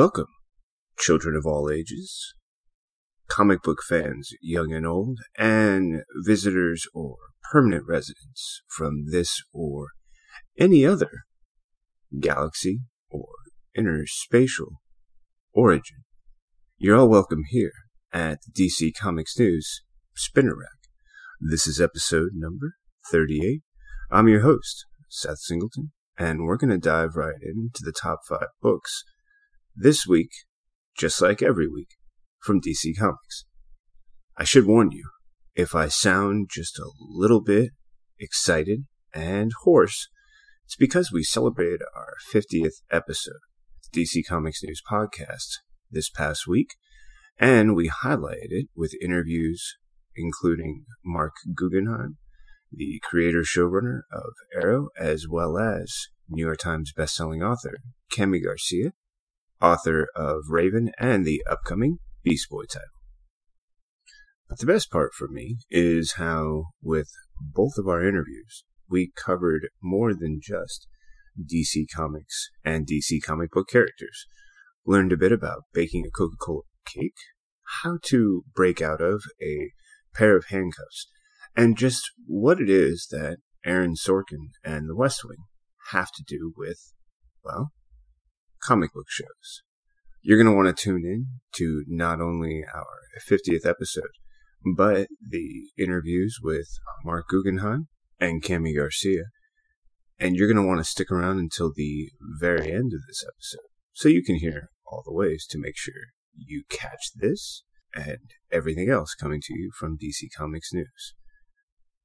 Welcome, children of all ages, comic book fans, young and old, and visitors or permanent residents from this or any other galaxy or interspatial origin. You're all welcome here at DC Comics News Spinner Rack. This is episode number 38. I'm your host, Seth Singleton, and we're going to dive right into the top five books this week, just like every week, from DC Comics. I should warn you, if I sound just a little bit excited and hoarse, it's because we celebrated our 50th episode, DC Comics News Podcast, this past week, and we highlighted it with interviews including Marc Guggenheim, the creator showrunner of Arrow, as well as New York Times bestselling author Kami Garcia, author of Raven and the upcoming Beast Boy title. But the best part for me is how, with both of our interviews, we covered more than just DC Comics and DC comic book characters. Learned a bit about baking a Coca Cola cake, how to break out of a pair of handcuffs, and just what it is that Aaron Sorkin and The West Wing have to do with, well, comic book shows. You're going to want to tune in to not only our 50th episode, but the interviews with Marc Guggenheim and Kami Garcia. And you're going to want to stick around until the very end of this episode so you can hear all the ways to make sure you catch this and everything else coming to you from DC Comics News.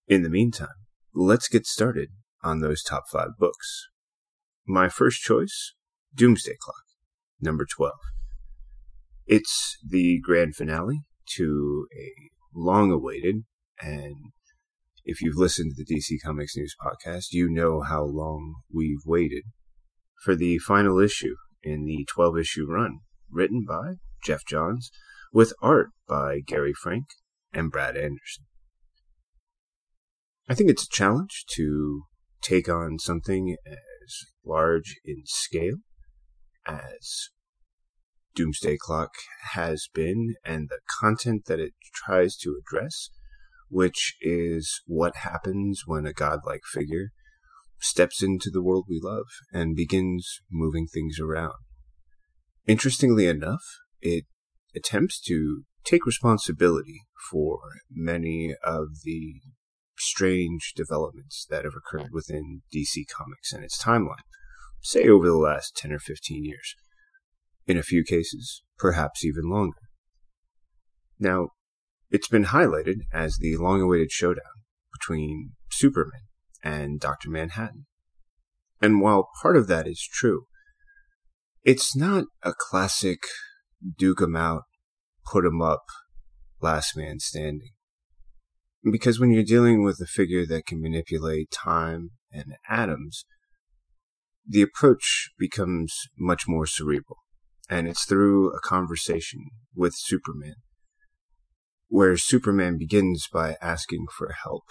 In the meantime, let's get started on those top five books. My first choice Doomsday Clock, number 12. It's the grand finale to a long awaited, and if you've listened to the DC Comics News podcast, you know how long we've waited for the final issue in the 12 issue run, written by Geoff Johns, with art by Gary Frank and Brad Anderson. I think it's a challenge to take on something as large in scale as Doomsday Clock has been and the content that it tries to address, which is what happens when a godlike figure steps into the world we love and begins moving things around. Interestingly enough, it attempts to take responsibility for many of the strange developments that have occurred within DC Comics and its timeline say over the last 10 or 15 years. In a few cases, perhaps even longer. Now, it's been highlighted as the long awaited showdown between Superman and Dr. Manhattan. And while part of that is true, it's not a classic duke 'em out, put 'em up, last man standing. Because when you're dealing with a figure that can manipulate time and atoms, the approach becomes much more cerebral. And it's through a conversation with Superman, where Superman begins by asking for help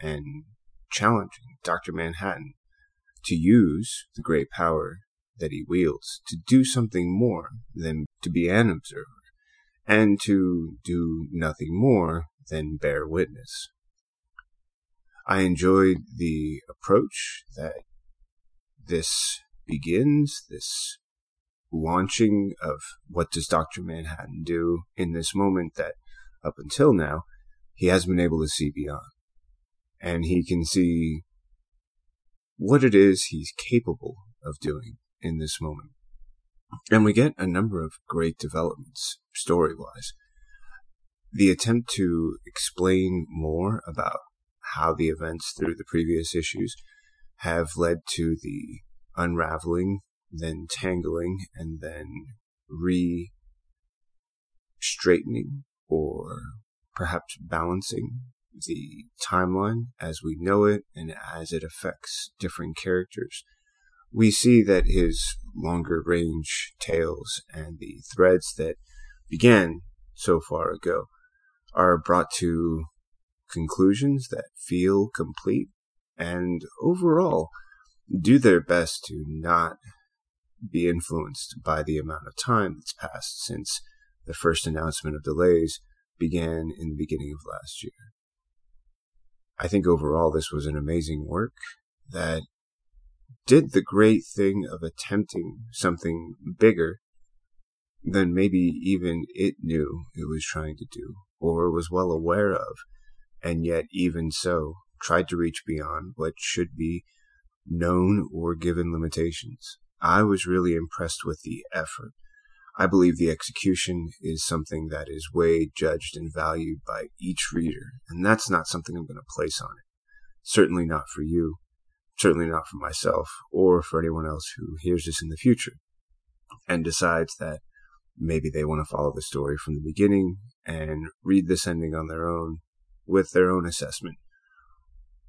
and challenging Dr. Manhattan to use the great power that he wields to do something more than to be an observer and to do nothing more than bear witness. I enjoyed the approach that this begins, this launching of what does Dr. Manhattan do in this moment that up until now he has been able to see beyond. And he can see what it is he's capable of doing in this moment. And we get a number of great developments story wise. The attempt to explain more about how the events through the previous issues have led to the unraveling, then tangling, and then re straightening or perhaps balancing the timeline as we know it and as it affects different characters. We see that his longer range tales and the threads that began so far ago are brought to conclusions that feel complete and overall do their best to not be influenced by the amount of time that's passed since the first announcement of delays began in the beginning of last year. I think overall this was an amazing work that did the great thing of attempting something bigger than maybe even it knew it was trying to do or was well aware of, and yet even so tried to reach beyond what should be known or given limitations. I was really impressed with the effort. I believe the execution is something that is weighed, judged, and valued by each reader, and that's not something I'm going to place on it. Certainly not for you, certainly not for myself, or for anyone else who hears this in the future and decides that maybe they want to follow the story from the beginning and read this ending on their own with their own assessment.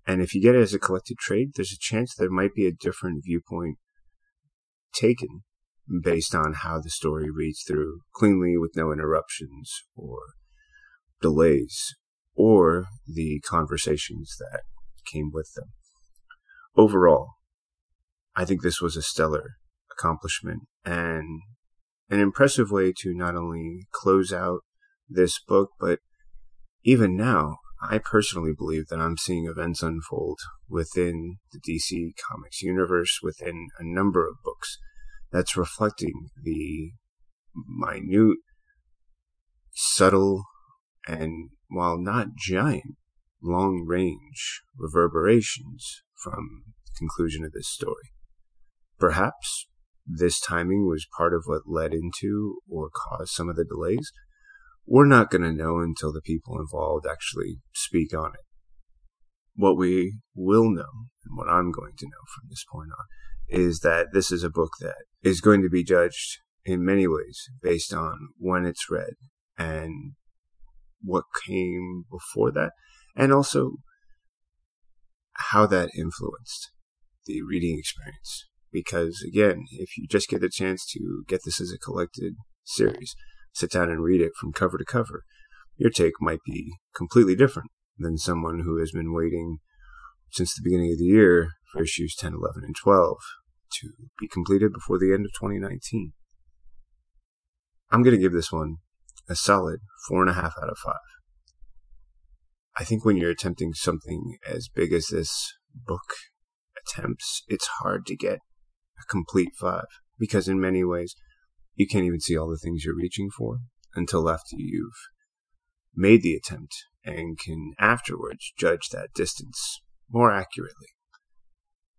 And if you get it as a collected trade, there's a chance there might be a different viewpoint taken based on how the story reads through cleanly with no interruptions or delays or the conversations that came with them. Overall, I think this was a stellar accomplishment and an impressive way to not only close out this book, but even now, I personally believe that I'm seeing events unfold within the DC Comics universe, within a number of books, that's reflecting the minute, subtle, and while not giant, long range reverberations from the conclusion of this story. Perhaps this timing was part of what led into or caused some of the delays, we're not going to know until the people involved actually speak on it. What we will know, and what I'm going to know from this point on, is that this is a book that is going to be judged in many ways based on when it's read and what came before that, and also how that influenced the reading experience. Because again, if you just get a chance to get this as a collected series, sit down and read it from cover to cover, your take might be completely different than someone who has been waiting since the beginning of the year for issues 10, 11, and 12 to be completed before the end of 2019. I'm going to give this one a solid four and a half out of five. I think when you're attempting something as big as this book attempts, it's hard to get a complete five because in many ways you can't even see all the things you're reaching for until after you've made the attempt and can afterwards judge that distance more accurately.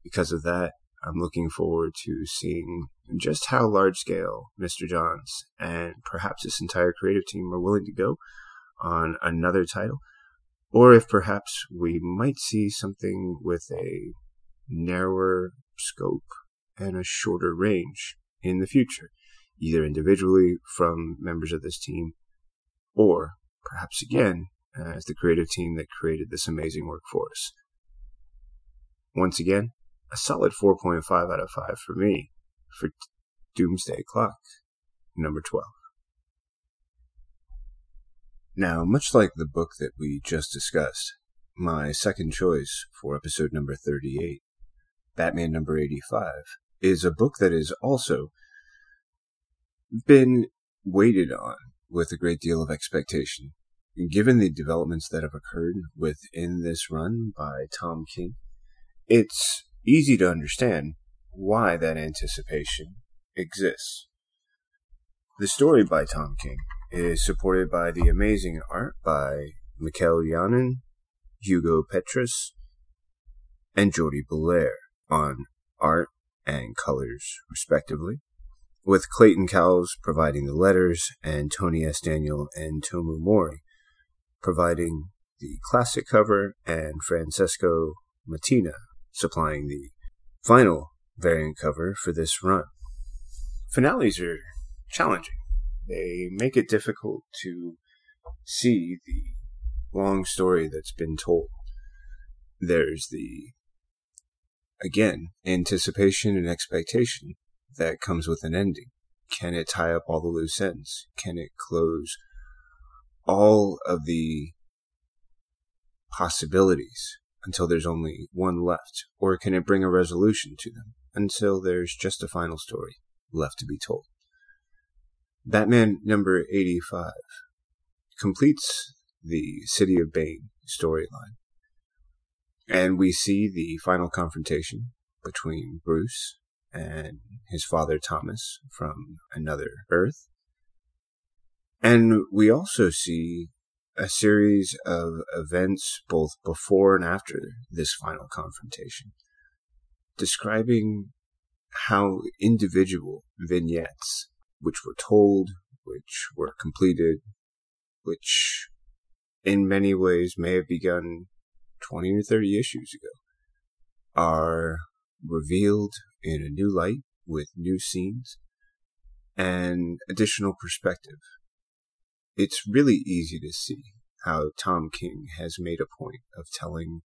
Because of that, I'm looking forward to seeing just how large scale Mr. Johns and perhaps this entire creative team are willing to go on another title, or if perhaps we might see something with a narrower scope and a shorter range in the future, either individually from members of this team or perhaps again uh, as the creative team that created this amazing work for us. Once again, a solid 4.5 out of 5 for me for Doomsday Clock number 12. Now, much like the book that we just discussed, my second choice for episode number 38, Batman number 85, is a book that is also been waited on with a great deal of expectation. And Given the developments that have occurred within this run by Tom King, it's easy to understand why that anticipation exists. The story by Tom King is supported by the amazing art by Mikel Janín, Hugo Petrus, and Jordie Bellaire on art and colors, respectively, with Clayton Cowles providing the letters and Tony S. Daniel and Tomeu Morey providing the classic cover and Francesco Mattina supplying the final variant cover for this run. Finales are challenging. They make it difficult to see the long story that's been told. There's the again, anticipation and expectation that comes with an ending. Can it tie up all the loose ends? Can it close all of the possibilities until there's only one left? Or can it bring a resolution to them until there's just a final story? left to be told. Batman number 85 completes the City of Bane storyline. And we see the final confrontation between Bruce and his father Thomas from another Earth. And we also see a series of events both before and after this final confrontation, describing how individual vignettes, which were told, which were completed, which in many ways may have begun 20 or 30 issues ago, are revealed in a new light with new scenes and additional perspective. It's really easy to see how Tom King has made a point of telling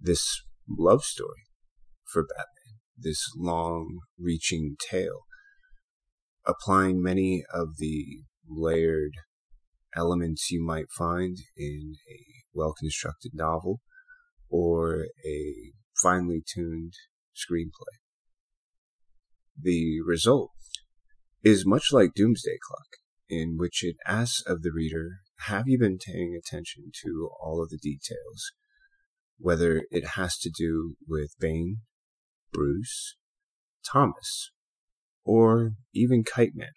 this love story for Batman, this long reaching tale, applying many of the layered elements you might find in a well constructed novel or a finely tuned screenplay. The result is much like Doomsday Clock, in which it asks of the reader, have you been paying attention to all of the details? Whether it has to do with Bane, Bruce, Thomas, or even Kite Man,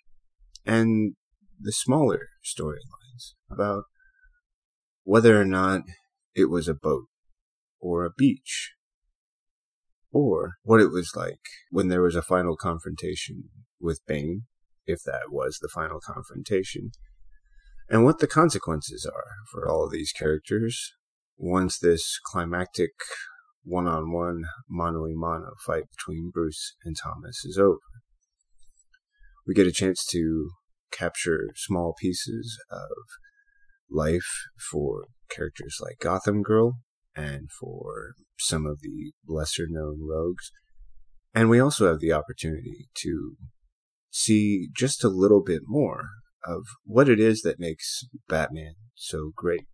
and the smaller storylines about whether or not it was a boat or a beach or what it was like when there was a final confrontation with Bane, if that was the final confrontation, and what the consequences are for all of these characters once this climactic one on one, mano a mano fight between Bruce and Thomas is over. We get a chance to capture small pieces of life for characters like Gotham Girl and for some of the lesser known rogues. And we also have the opportunity to see just a little bit more of what it is that makes Batman so great.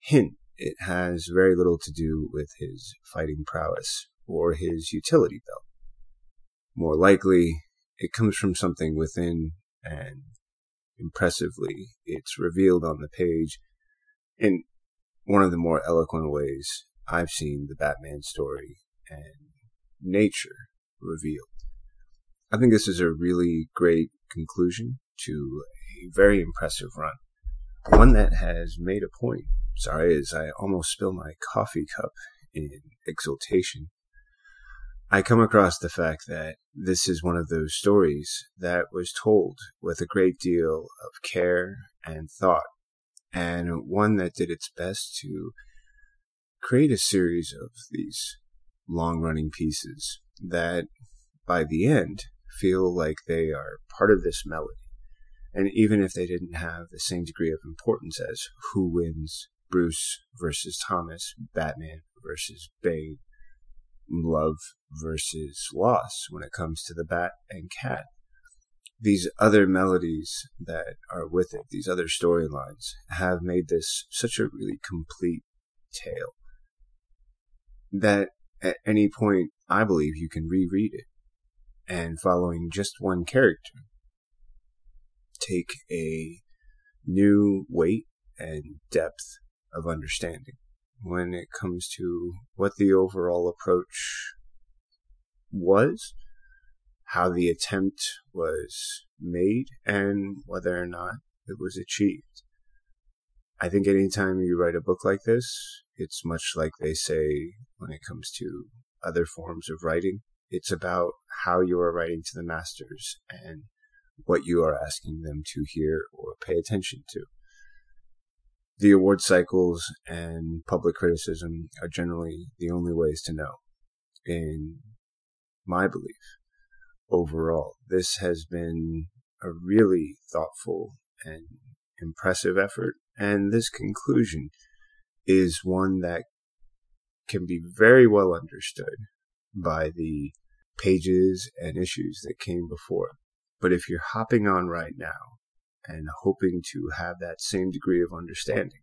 Hint, it has very little to do with his fighting prowess or his utility belt. More likely, it comes from something within and impressively it's revealed on the page in one of the more eloquent ways I've seen the Batman story and nature revealed. I think this is a really great conclusion to a very impressive run. One that has made a point. Sorry, as I almost spill my coffee cup in exultation. I come across the fact that this is one of those stories that was told with a great deal of care and thought and one that did its best to create a series of these long running pieces that by the end feel like they are part of this melody. And even if they didn't have the same degree of importance as who wins Bruce versus Thomas, Batman versus Bane, love versus loss when it comes to the bat and cat, these other melodies that are with it, these other storylines, have made this such a really complete tale that at any point, I believe you can reread it. And following just one character, take a new weight and depth of understanding when it comes to what the overall approach was how the attempt was made and whether or not it was achieved. I think anytime you write a book like this, it's much like they say when it comes to other forms of writing. It's about how you are writing to the masters and what you are asking them to hear or pay attention to. The award cycles and public criticism are generally the only ways to know, in my belief overall. This has been a really thoughtful and impressive effort, and this conclusion is one that can be very well understood by the pages and issues that came before. But if you're hopping on right now and hoping to have that same degree of understanding,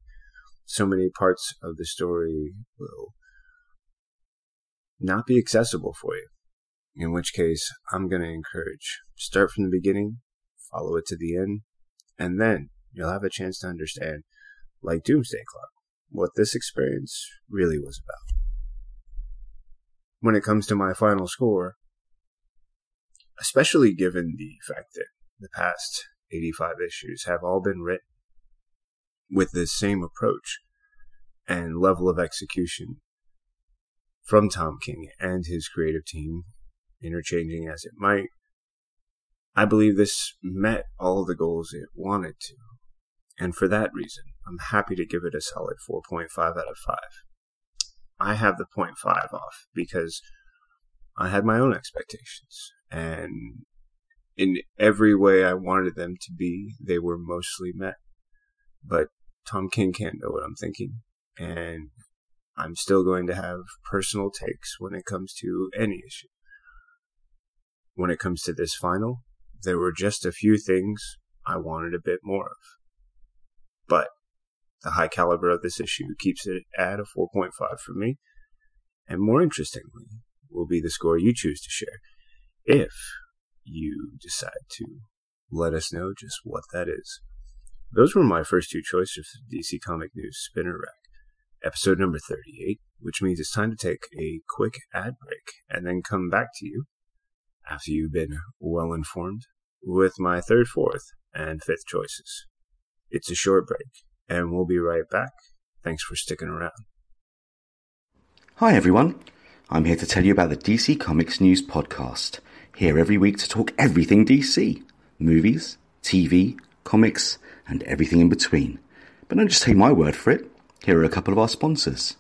so many parts of the story will not be accessible for you In which case, I'm going to encourage start from the beginning, follow it to the end, and then you'll have a chance to understand, like Doomsday Clock, what this experience really was about. When it comes to my final score, especially given the fact that the past 85 issues have all been written with this same approach and level of execution from Tom King and his creative team, interchanging as it might, I believe this met all the goals it wanted to. And for that reason, I'm happy to give it a solid 4.5 out of 5. I have the 0.5 off because I had my own expectations. And in every way I wanted them to be, they were mostly met. But Tom King can't know what I'm thinking. And I'm still going to have personal takes when it comes to any issue. When it comes to this final, there were just a few things I wanted a bit more of. But the high caliber of this issue keeps it at a 4.5 for me. And more interestingly, will be the score you choose to share if you decide to let us know just what that is. Those were my first two choices for DC Comic News Spinner Rack. Episode number 38, which means it's time to take a quick ad break and then come back to you after you've been well informed with my third, fourth, and fifth choices. It's a short break, and we'll be right back. Thanks for sticking around. Hi, everyone. I'm here to tell you about the DC Comics News Podcast. Here every week to talk everything DC movies, TV, comics, and everything in between. But don't just take my word for it. Here are a couple of our sponsors.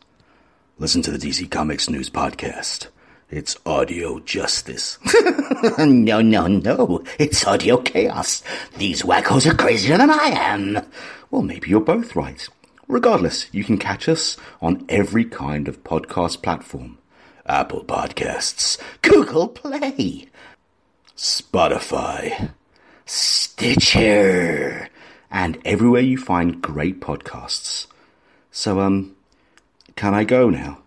Listen to the DC Comics News Podcast. It's audio justice. no, no, no. It's audio chaos. These wackos are crazier than I am. Well, maybe you're both right. Regardless, you can catch us on every kind of podcast platform. Apple Podcasts, Google Play, Spotify, Stitcher, and everywhere you find great podcasts. So, um, can I go now?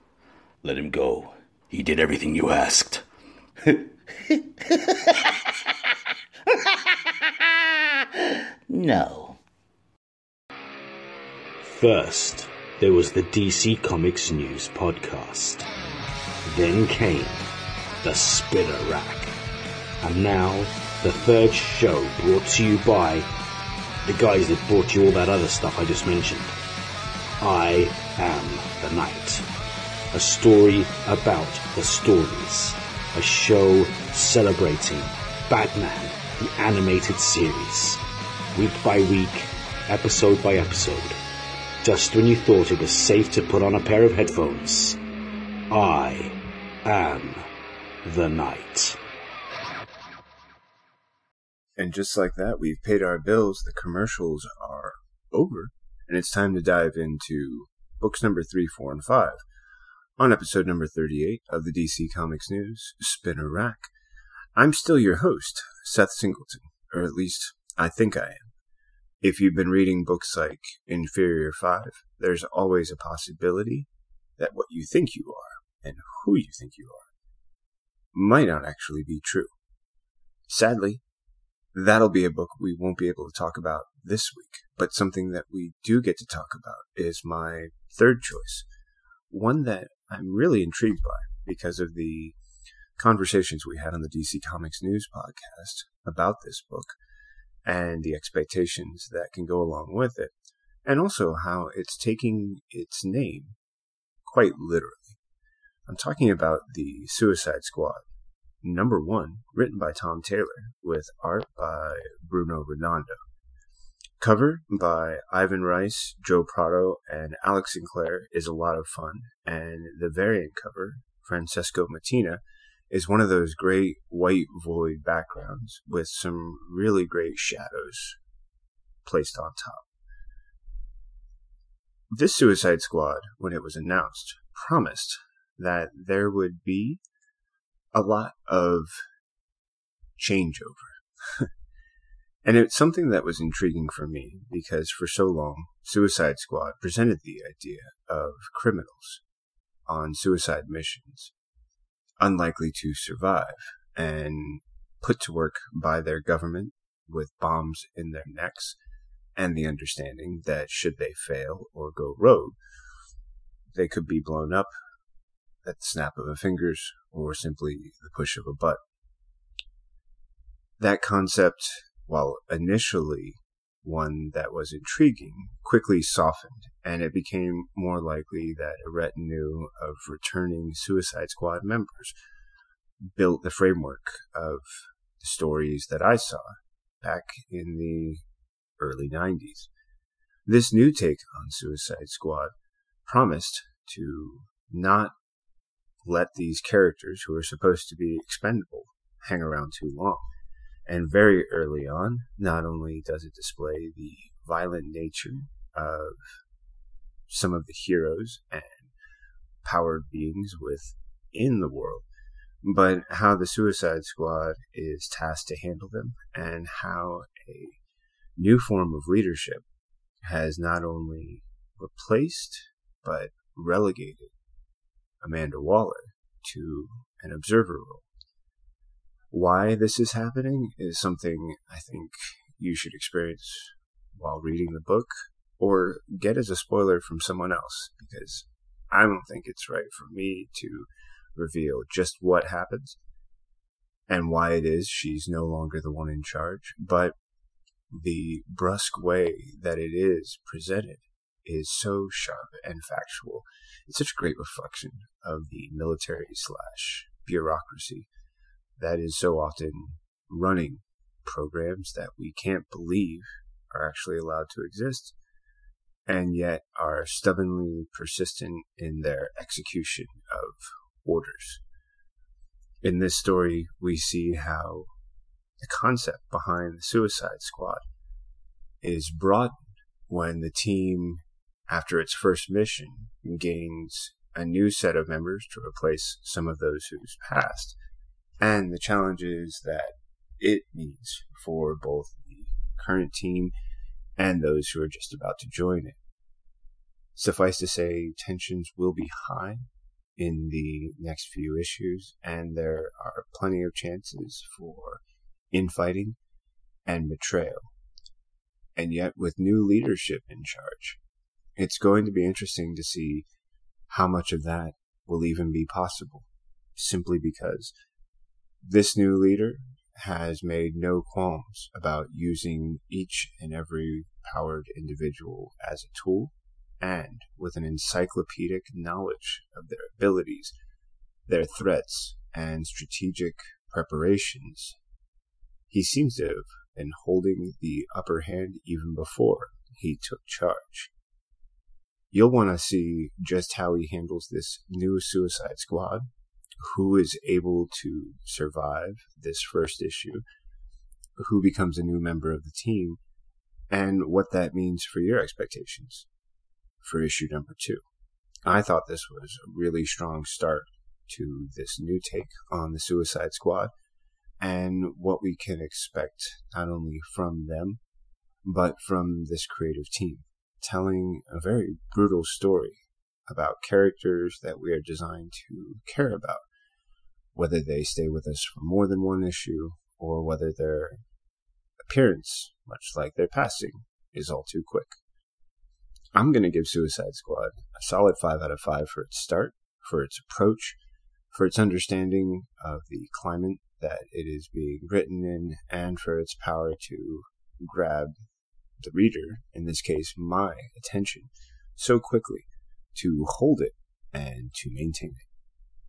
Let him go. He did everything you asked. no. First, there was the DC Comics News podcast. Then came the Spinner Rack. And now, the third show brought to you by the guys that brought you all that other stuff I just mentioned. I am the Knight a story about the stories, a show celebrating Batman, the animated series, week by week, episode by episode. Just when you thought it was safe to put on a pair of headphones, I am the night. And just like that, we've paid our bills, the commercials are over, and it's time to dive into books number three, four, and five on episode number 38 of the DC Comics News Spinner Rack. I'm still your host, Seth Singleton, or at least I think I am. If you've been reading books like Inferior 5, there's always a possibility that what you think you are and who you think you are might not actually be true. Sadly, that'll be a book we won't be able to talk about this week, but something that we do get to talk about is my third choice, one that I'm really intrigued by because of the conversations we had on the DC Comics News podcast about this book and the expectations that can go along with it, and also how it's taking its name quite literally. I'm talking about the Suicide Squad, number one, written by Tom Taylor, with art by Bruno Redondo. Cover by Ivan Reis, Joe Prado, and Alex Sinclair is a lot of fun, and the variant cover, Francesco Mattina, is one of those great white void backgrounds with some really great shadows placed on top. This Suicide Squad, when it was announced, promised that there would be a lot of changeover. And it's something that was intriguing for me because for so long, Suicide Squad presented the idea of criminals on suicide missions, unlikely to survive and put to work by their government with bombs in their necks and the understanding that should they fail or go rogue, they could be blown up at the snap of a fingers or simply the push of a button. That concept, while initially one that was intriguing, quickly softened, and it became more likely that a retinue of returning Suicide Squad members built the framework of the stories that I saw back in the early 90s. This new take on Suicide Squad promised to not let these characters who are supposed to be expendable hang around too long. And very early on, not only does it display the violent nature of some of the heroes and powered beings within the world, but how the Suicide Squad is tasked to handle them and how a new form of leadership has not only replaced but relegated Amanda Waller to an observer role. Why this is happening is something I think you should experience while reading the book or get as a spoiler from someone else because I don't think it's right for me to reveal just what happens and why it is she's no longer the one in charge, but the brusque way that it is presented is so sharp and factual. It's such a great reflection of the military slash bureaucracy that is so often running programs that we can't believe are actually allowed to exist and yet are stubbornly persistent in their execution of orders. In this story, we see how the concept behind the Suicide Squad is broadened when the team, after its first mission, gains a new set of members to replace some of those who's passed, and the challenges that it means for both the current team and those who are just about to join it. Suffice to say, tensions will be high in the next few issues, and there are plenty of chances for infighting and betrayal. And yet, with new leadership in charge, it's going to be interesting to see how much of that will even be possible, simply because this new leader has made no qualms about using each and every powered individual as a tool and with an encyclopedic knowledge of their abilities, their threats, and strategic preparations. He seems to have been holding the upper hand even before he took charge. You'll want to see just how he handles this new Suicide Squad, who is able to survive this first issue, who becomes a new member of the team, and what that means for your expectations for issue number two. I thought this was a really strong start to this new take on the Suicide Squad and what we can expect not only from them, but from this creative team, telling a very brutal story about characters that we are designed to care about, whether they stay with us for more than one issue or whether their appearance, much like their passing, is all too quick. I'm going to give Suicide Squad a solid 5 out of 5 for its start, for its approach, for its understanding of the climate that it is being written in, and for its power to grab the reader, in this case my attention, so quickly, to hold it and to maintain it.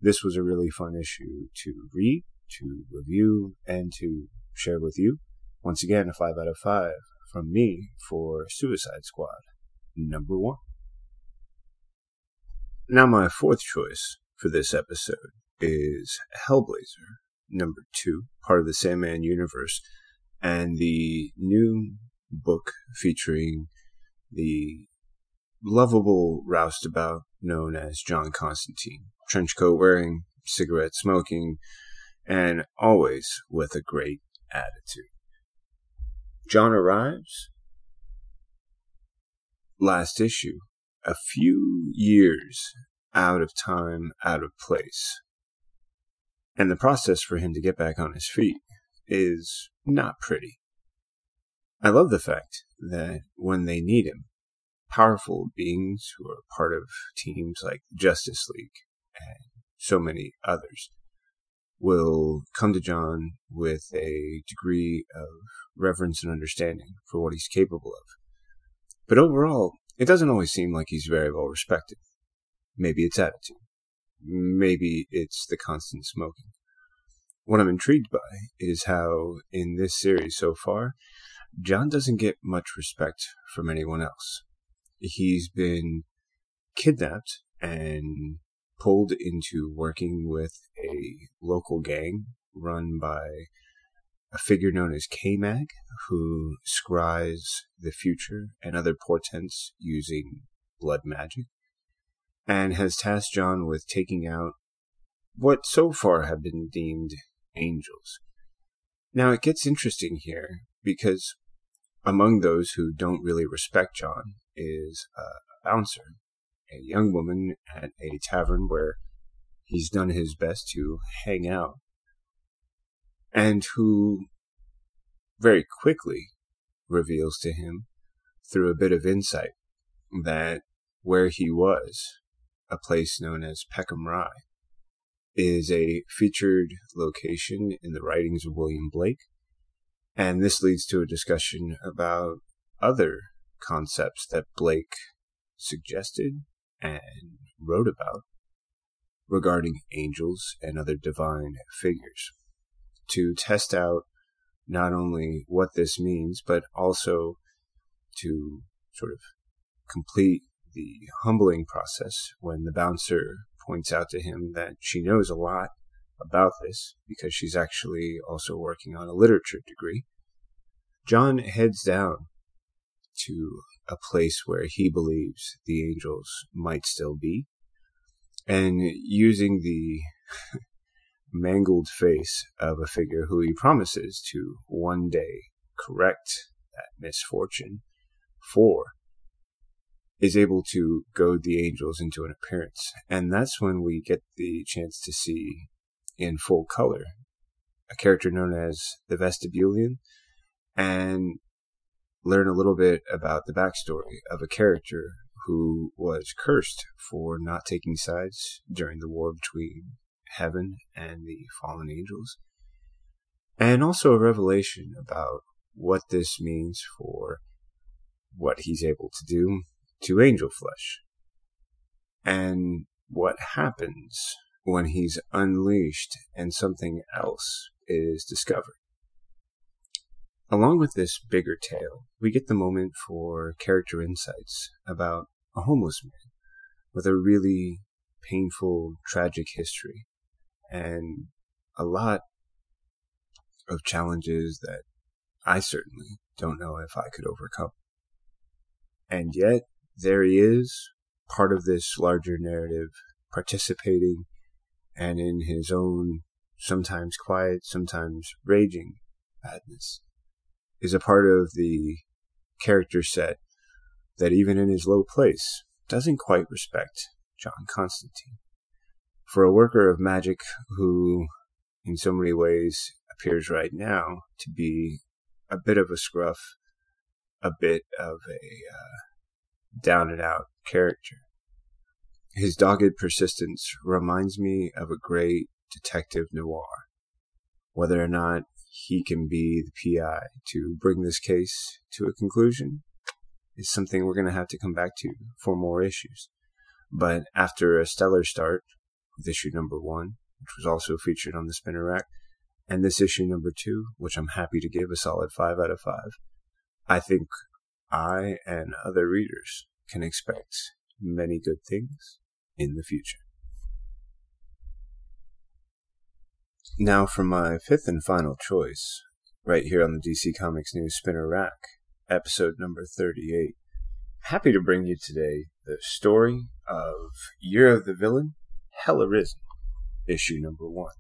This was a really fun issue to read, to review, and to share with you. Once again, a 5 out of 5 from me for Suicide Squad number one. Now, my fourth choice for this episode is Hellblazer number two, part of the Sandman universe, and the new book featuring the lovable roustabout known as John Constantine. Trench coat wearing, cigarette smoking, and always with a great attitude. John arrives last issue, a few years out of time, out of place. And the process for him to get back on his feet is not pretty. I love the fact that when they need him, powerful beings who are part of teams like Justice League and so many others will come to John with a degree of reverence and understanding for what he's capable of. But overall, it doesn't always seem like he's very well respected. Maybe it's attitude. Maybe it's the constant smoking. What I'm intrigued by is how, in this series so far, John doesn't get much respect from anyone else. He's been kidnapped and pulled into working with a local gang run by a figure known as K-Mag, who scries the future and other portents using blood magic, and has tasked John with taking out what so far have been deemed angels. Now it gets interesting here because among those who don't really respect John is a bouncer, a young woman at a tavern where he's done his best to hang out, and who very quickly reveals to him through a bit of insight that where he was, a place known as Peckham Rye, is a featured location in the writings of William Blake. And this leads to a discussion about other concepts that Blake suggested and wrote about regarding angels and other divine figures to test out not only what this means, but also to sort of complete the humbling process when the bouncer points out to him that she knows a lot about this because she's actually also working on a literature degree. John heads down to a place where he believes the angels might still be, and using the mangled face of a figure who he promises to one day correct that misfortune for, is able to goad the angels into an appearance. And that's when we get the chance to see in full color a character known as the Vestibulian and learn a little bit about the backstory of a character who was cursed for not taking sides during the war between heaven and the fallen angels. And also a revelation about what this means for what he's able to do to angel flesh. And what happens when he's unleashed and something else is discovered. Along with this bigger tale, we get the moment for character insights about a homeless man with a really painful, tragic history and a lot of challenges that I certainly don't know if I could overcome. And yet, there he is, part of this larger narrative, participating and in his own sometimes quiet, sometimes raging madness, is a part of the character set that even in his low place doesn't quite respect John Constantine for a worker of magic who, in so many ways, appears right now to be a bit of a scruff, a bit of a uh, down and out character. His dogged persistence reminds me of a great detective noir. Whether or not he can be the PI to bring this case to a conclusion is something we're going to have to come back to for more issues. But after a stellar start with issue number one, which was also featured on the spinner rack, and this issue number two, which I'm happy to give a solid five out of five. I think I and other readers can expect many good things in the future. Now for my fifth and final choice, right here on the DC Comics News Spinner Rack, episode number 38. Happy to bring you today the story of Year of the Villain Hell Arisen, issue number one.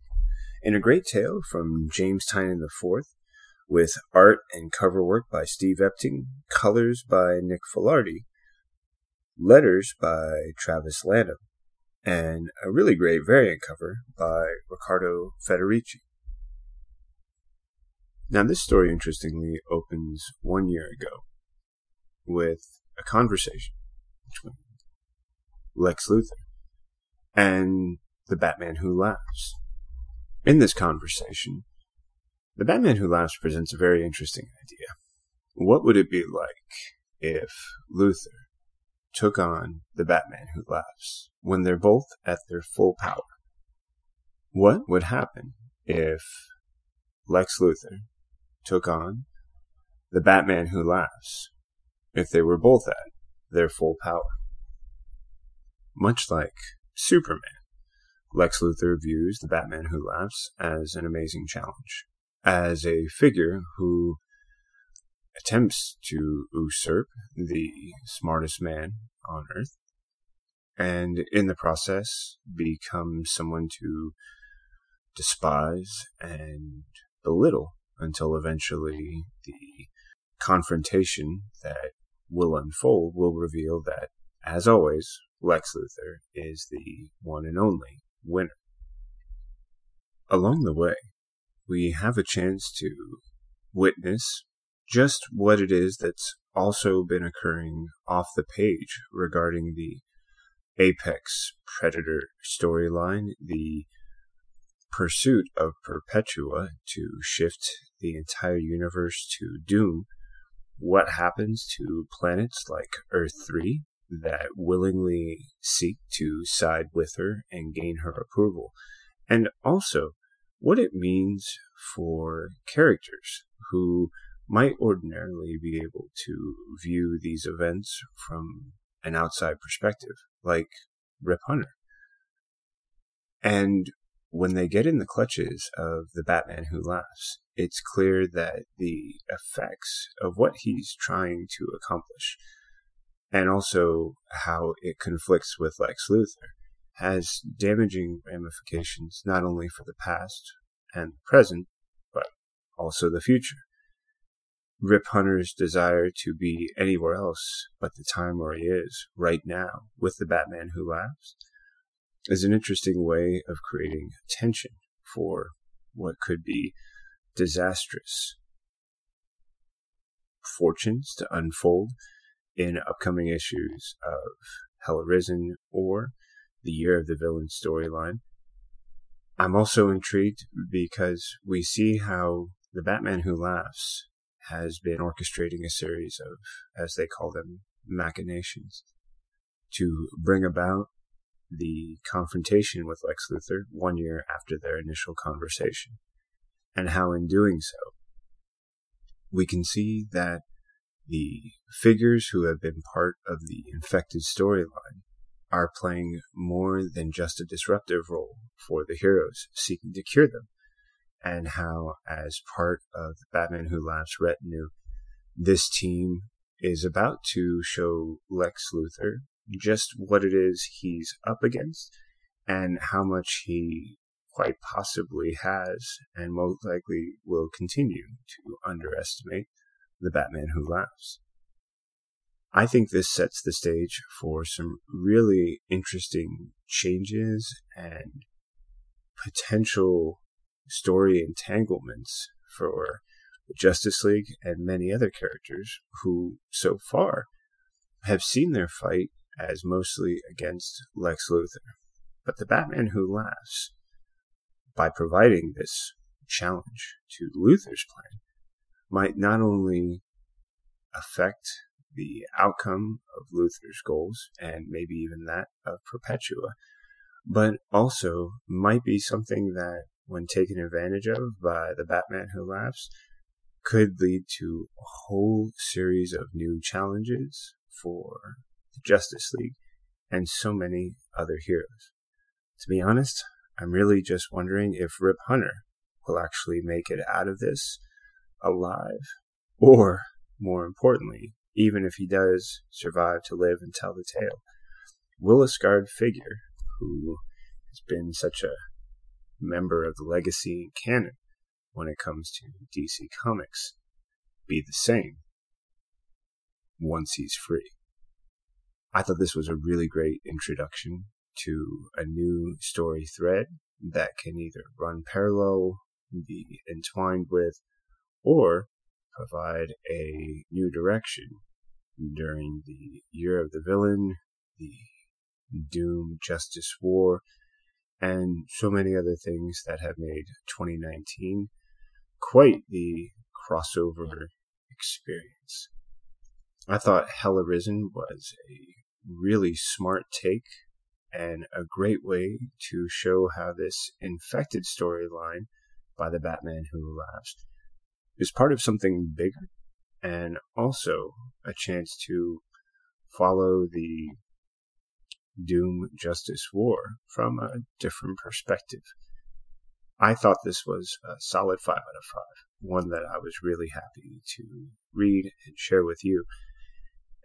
In a great tale from James Tynion IV, with art and cover work by Steve Epting, colors by Nick Filardi, letters by Travis Lanham, and a really great variant cover by Riccardo Federici. Now, this story, interestingly, opens one year ago with a conversation between Lex Luthor and the Batman Who Laughs. In this conversation, the Batman Who Laughs presents a very interesting idea. What would it be like if Luthor took on the Batman Who Laughs when they're both at their full power? What would happen if Lex Luthor took on the Batman Who Laughs if they were both at their full power? Much like Superman, Lex Luthor views the Batman Who Laughs as an amazing challenge, as a figure who attempts to usurp the smartest man on earth and in the process become someone to despise and belittle until eventually the confrontation that will unfold will reveal that, as always, Lex Luthor is the one and only winner. Along the way, we have a chance to witness just what it is that's also been occurring off the page regarding the Apex Predator storyline, the pursuit of Perpetua to shift the entire universe to Doom, what happens to planets like Earth 3 that willingly seek to side with her and gain her approval, and also what it means for characters who might ordinarily be able to view these events from an outside perspective, like Rip Hunter. And when they get in the clutches of the Batman Who Laughs, it's clear that the effects of what he's trying to accomplish, and also how it conflicts with Lex Luthor, has damaging ramifications not only for the past and the present, but also the future. Rip Hunter's desire to be anywhere else but the time where he is right now with the Batman Who Laughs is an interesting way of creating tension for what could be disastrous fortunes to unfold in upcoming issues of Hell Arisen or the Year of the Villain storyline. I'm also intrigued because we see how the Batman Who Laughs has been orchestrating a series of, as they call them, machinations to bring about the confrontation with Lex Luthor one year after their initial conversation, and how in doing so, we can see that the figures who have been part of the infected storyline are playing more than just a disruptive role for the heroes seeking to cure them, and how, as part of the Batman Who Laughs retinue, this team is about to show Lex Luthor just what it is he's up against and how much he quite possibly has and most likely will continue to underestimate the Batman Who Laughs. I think this sets the stage for some really interesting changes and potential story entanglements for the Justice League and many other characters who, so far, have seen their fight as mostly against Lex Luthor. But the Batman Who Laughs, by providing this challenge to Luthor's plan, might not only affect the outcome of Luthor's goals and maybe even that of Perpetua, but also might be something that, when taken advantage of by the Batman Who Laughs, could lead to a whole series of new challenges for the Justice League and so many other heroes. To be honest, I'm really just wondering if Rip Hunter will actually make it out of this alive, or more importantly, even if he does survive to live and tell the tale, will a scarred figure who has been such a member of the legacy canon when it comes to DC Comics be the same once he's free. I thought this was a really great introduction to a new story thread that can either run parallel, be entwined with, or provide a new direction during the Year of the Villain, the Doom Justice War, and so many other things that have made 2019 quite the crossover experience. I thought Hell Arisen was a really smart take and a great way to show how this infected storyline by the Batman Who Laughs is part of something bigger and also a chance to follow the Doom Justice War from a different perspective. I thought this was a solid 5 out of 5, one that I was really happy to read and share with you.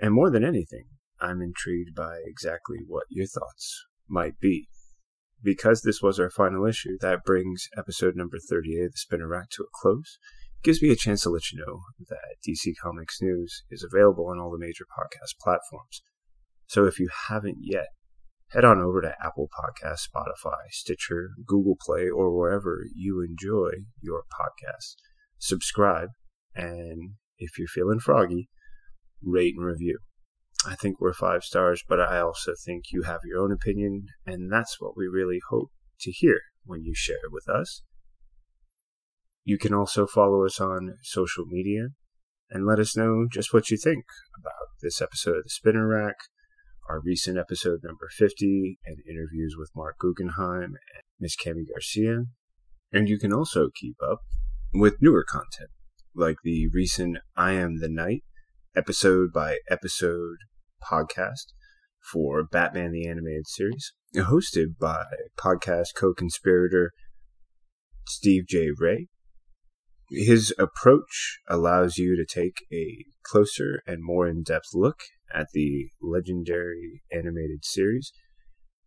And more than anything, I'm intrigued by exactly what your thoughts might be. Because this was our final issue, that brings episode number 38 of the Spinner Rack to a close. Gives me a chance to let you know that DC Comics News is available on all the major podcast platforms. So if you haven't yet, head on over to Apple Podcasts, Spotify, Stitcher, Google Play, or wherever you enjoy your podcasts. Subscribe, and if you're feeling froggy, rate and review. I think we're five stars, but I also think you have your own opinion, and that's what we really hope to hear when you share it with us. You can also follow us on social media and let us know just what you think about this episode of the Spinner Rack, our recent episode number 50, and interviews with Marc Guggenheim and Miss Kami Garcia. And you can also keep up with newer content, like the recent I Am the Night episode by episode podcast for Batman the Animated Series, hosted by podcast co conspirator Steve J. Ray. His approach allows you to take a closer and more in depth look at the legendary animated series,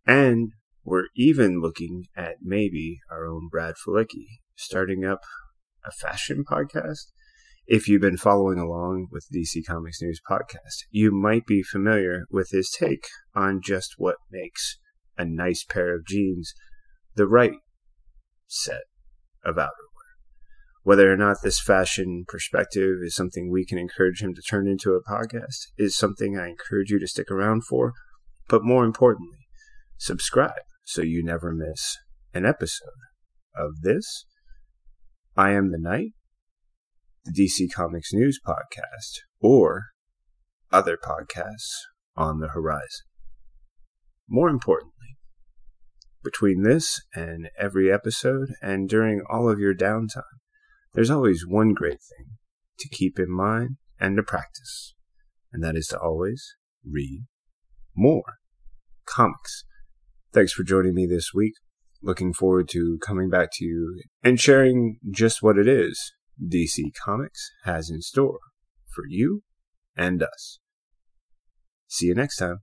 and we're even looking at maybe our own Brad Felicki starting up a fashion podcast if you've been following along with DC Comics News podcast, you might be familiar with his take on just what makes a nice pair of jeans the right set of outerwear. Whether or not this fashion perspective is something we can encourage him to turn into a podcast is something I encourage you to stick around for. But more importantly, subscribe so you never miss an episode of this. I am the Night the DC Comics News podcast, or other podcasts on the horizon. More importantly, between this and every episode, and during all of your downtime, there's always one great thing to keep in mind and to practice, and that is to always read more comics. Thanks for joining me this week. Looking forward to coming back to you and sharing just what it is DC Comics has in store for you and us. See you next time.